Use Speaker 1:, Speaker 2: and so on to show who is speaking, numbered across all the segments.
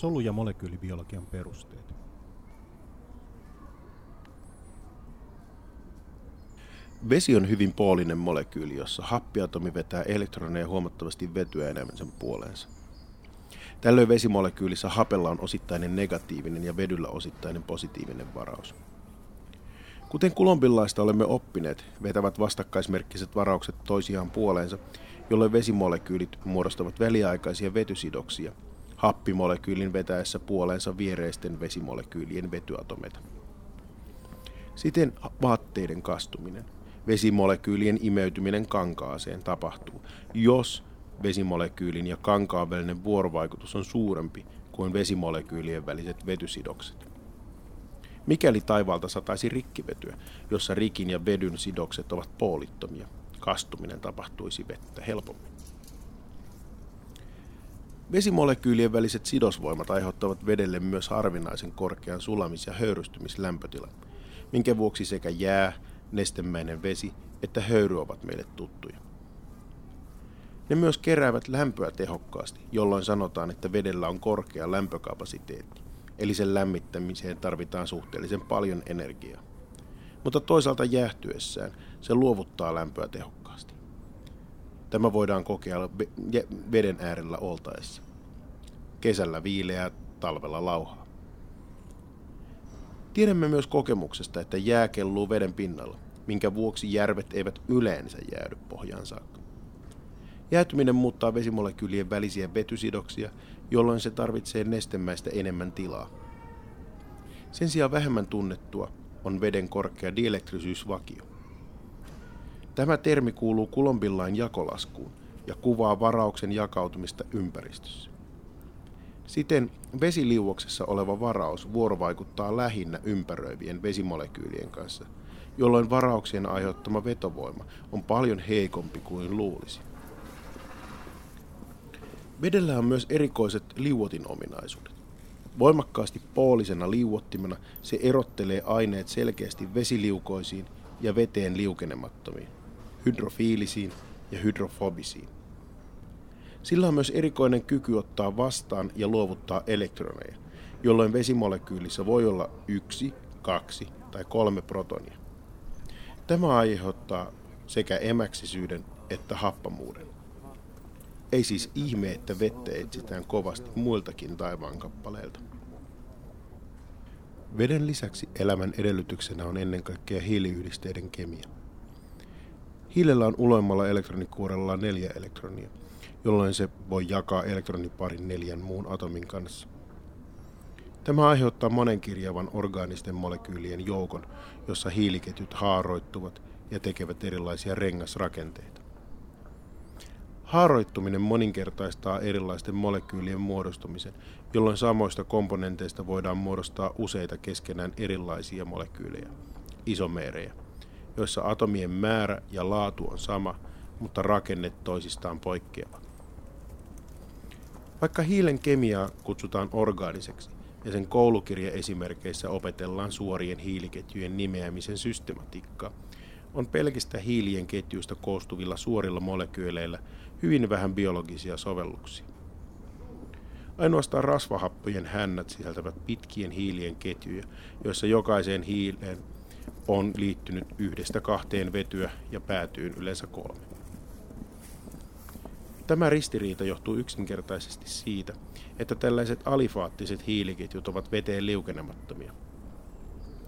Speaker 1: Solu- ja molekyylibiologian perusteet.
Speaker 2: Vesi on hyvin poolinen molekyyli, jossa happiatomi vetää elektroneja huomattavasti vetyä enemmän sen puoleensa. Tällöin vesimolekyylissä hapella on osittainen negatiivinen ja vedyllä osittainen positiivinen varaus. Kuten kulombillaista olemme oppineet, vetävät vastakkaismerkkiset varaukset toisiaan puoleensa, jolloin vesimolekyylit muodostavat väliaikaisia vetysidoksia, happimolekyylin vetäessä puoleensa viereisten vesimolekyylien vetyatomeita. Siten vaatteiden kastuminen, vesimolekyylien imeytyminen kankaaseen tapahtuu, jos vesimolekyylin ja kankaan välinen vuorovaikutus on suurempi kuin vesimolekyylien väliset vetysidokset. Mikäli taivaalta sataisi rikkivetyä, jossa rikin ja vedyn sidokset ovat poolittomia, kastuminen tapahtuisi vettä helpommin. Vesimolekyylien väliset sidosvoimat aiheuttavat vedelle myös harvinaisen korkean sulamis- ja höyrystymislämpötilan, minkä vuoksi sekä jää, nestemäinen vesi että höyry ovat meille tuttuja. Ne myös keräävät lämpöä tehokkaasti, jolloin sanotaan, että vedellä on korkea lämpökapasiteetti, eli sen lämmittämiseen tarvitaan suhteellisen paljon energiaa. Mutta toisaalta jäähtyessään se luovuttaa lämpöä tehokkaasti. Tämä voidaan kokea veden äärellä oltaessa. Kesällä viileää, talvella lauhaa. Tiedämme myös kokemuksesta, että jää kelluu veden pinnalla, minkä vuoksi järvet eivät yleensä jäädy pohjaan saakka. Jäätyminen muuttaa vesimolekyylien välisiä vetysidoksia, jolloin se tarvitsee nestemäistä enemmän tilaa. Sen sijaan vähemmän tunnettua on veden korkea dielektrisyysvakio. Tämä termi kuuluu Kulombillain jakolaskuun ja kuvaa varauksen jakautumista ympäristössä. Siten vesiliuoksessa oleva varaus vuorovaikuttaa lähinnä ympäröivien vesimolekyylien kanssa, jolloin varauksien aiheuttama vetovoima on paljon heikompi kuin luulisi. Vedellä on myös erikoiset liuotin ominaisuudet. Voimakkaasti poolisena liuottimena se erottelee aineet selkeästi vesiliukoisiin ja veteen liukenemattomiin, hydrofiilisiin ja hydrofobisiin. Sillä on myös erikoinen kyky ottaa vastaan ja luovuttaa elektroneja, jolloin vesimolekyylissä voi olla yksi, kaksi tai kolme protonia. Tämä aiheuttaa sekä emäksisyyden että happamuuden. Ei siis ihme, että vettä etsitään kovasti muiltakin taivaankappaleilta. Veden lisäksi elämän edellytyksenä on ennen kaikkea hiiliyhdisteiden kemia. Hiilellä on uloimmalla elektronikuorella neljä elektronia, jolloin se voi jakaa elektroniparin neljän muun atomin kanssa. Tämä aiheuttaa monenkirjavan orgaanisten molekyylien joukon, jossa hiiliketjut haaroittuvat ja tekevät erilaisia rengasrakenteita. Haaroittuminen moninkertaistaa erilaisten molekyylien muodostumisen, jolloin samoista komponenteista voidaan muodostaa useita keskenään erilaisia molekyylejä, isomeerejä, joissa atomien määrä ja laatu on sama, mutta rakenne toisistaan poikkeava. Vaikka hiilen kemiaa kutsutaan orgaaniseksi ja sen koulukirjaesimerkeissä opetellaan suorien hiiliketjujen nimeämisen systematiikkaa, on pelkistä hiilien ketjuista koostuvilla suorilla molekyyleillä hyvin vähän biologisia sovelluksia. Ainoastaan rasvahappojen hännät sisältävät pitkien hiilien ketjuja, joissa jokaiseen hiileen on liittynyt yhdestä kahteen vetyä ja päätyyn yleensä kolme. Tämä ristiriita johtuu yksinkertaisesti siitä, että tällaiset alifaattiset hiiliketjut ovat veteen liukenemattomia,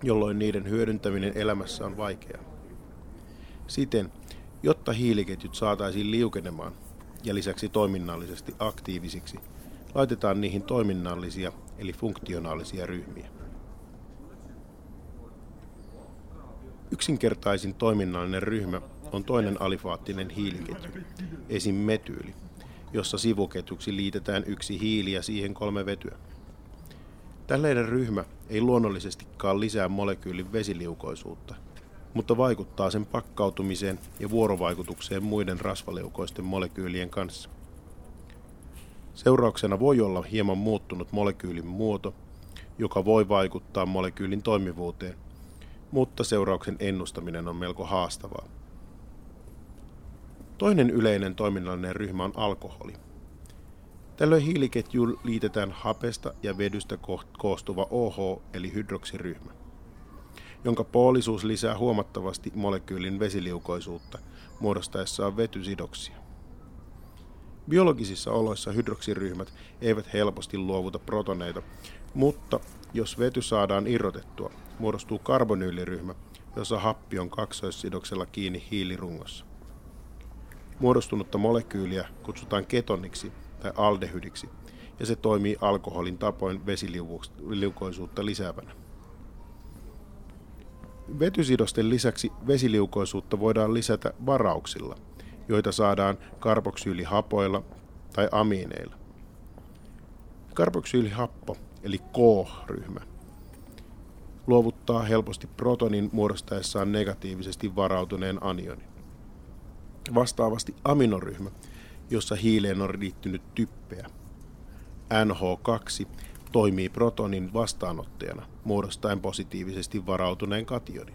Speaker 2: jolloin niiden hyödyntäminen elämässä on vaikeaa. Siten, jotta hiiliketjut saataisiin liukenemaan ja lisäksi toiminnallisesti aktiivisiksi, laitetaan niihin toiminnallisia eli funktionaalisia ryhmiä. Yksinkertaisin toiminnallinen ryhmä on toinen alifaattinen hiiliketju, esim. metyyli, jossa sivuketjuksi liitetään yksi hiili ja siihen kolme vetyä. Tällainen ryhmä ei luonnollisestikaan lisää molekyylin vesiliukoisuutta, mutta vaikuttaa sen pakkautumiseen ja vuorovaikutukseen muiden rasvaliukoisten molekyylien kanssa. Seurauksena voi olla hieman muuttunut molekyylin muoto, joka voi vaikuttaa molekyylin toimivuuteen, mutta seurauksen ennustaminen on melko haastavaa. Toinen yleinen toiminnallinen ryhmä on alkoholi. Tällöin hiiliketjuun liitetään hapesta ja vedystä koostuva OH eli hydroksiryhmä, jonka poolisuus lisää huomattavasti molekyylin vesiliukoisuutta muodostaessaan vetysidoksia. Biologisissa oloissa hydroksiryhmät eivät helposti luovuta protoneita, mutta jos vety saadaan irrotettua, muodostuu karbonyyliryhmä, jossa happi on kaksoissidoksella kiinni hiilirungossa. Muodostunutta molekyyliä kutsutaan ketoniksi tai aldehydiksi, ja se toimii alkoholin tapoin vesiliukoisuutta lisäävänä. Vetysidosten lisäksi vesiliukoisuutta voidaan lisätä varauksilla, joita saadaan karboksyylihapoilla tai amiineilla. Karboksyylihappo, eli K-ryhmä, luovuttaa helposti protonin muodostaessaan negatiivisesti varautuneen anionin. Vastaavasti aminoryhmä, jossa hiileen on liittynyt typpeä, NH2, toimii protonin vastaanottajana muodostaen positiivisesti varautuneen kationin.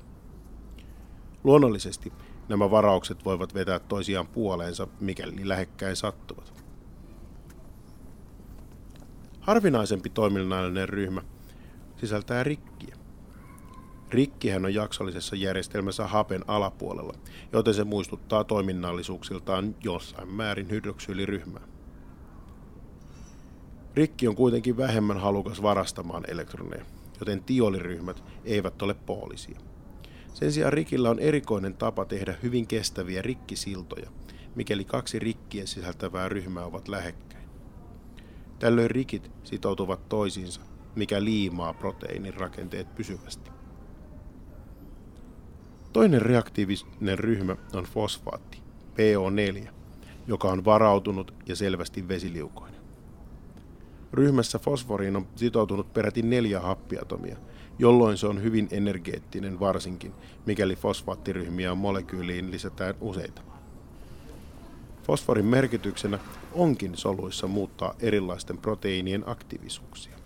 Speaker 2: Luonnollisesti nämä varaukset voivat vetää toisiaan puoleensa, mikäli lähekkäin sattuvat. Harvinaisempi toiminnallinen ryhmä sisältää rikkiä. Rikkihän on jaksollisessa järjestelmässä hapen alapuolella, joten se muistuttaa toiminnallisuuksiltaan jossain määrin hydroksyyliryhmää. Rikki on kuitenkin vähemmän halukas varastamaan elektroneja, joten tioliryhmät eivät ole poolisia. Sen sijaan rikillä on erikoinen tapa tehdä hyvin kestäviä rikkisiltoja, mikäli kaksi rikkiä sisältävää ryhmää ovat lähekkäin. Tällöin rikit sitoutuvat toisiinsa, mikä liimaa proteiinin rakenteet pysyvästi. Toinen reaktiivinen ryhmä on fosfaatti, PO4, joka on varautunut ja selvästi vesiliukoinen. Ryhmässä fosforiin on sitoutunut peräti neljä happiatomia, jolloin se on hyvin energeettinen varsinkin, mikäli fosfaattiryhmiä molekyyliin lisätään useita. Fosforin merkityksenä onkin soluissa muuttaa erilaisten proteiinien aktiivisuuksia.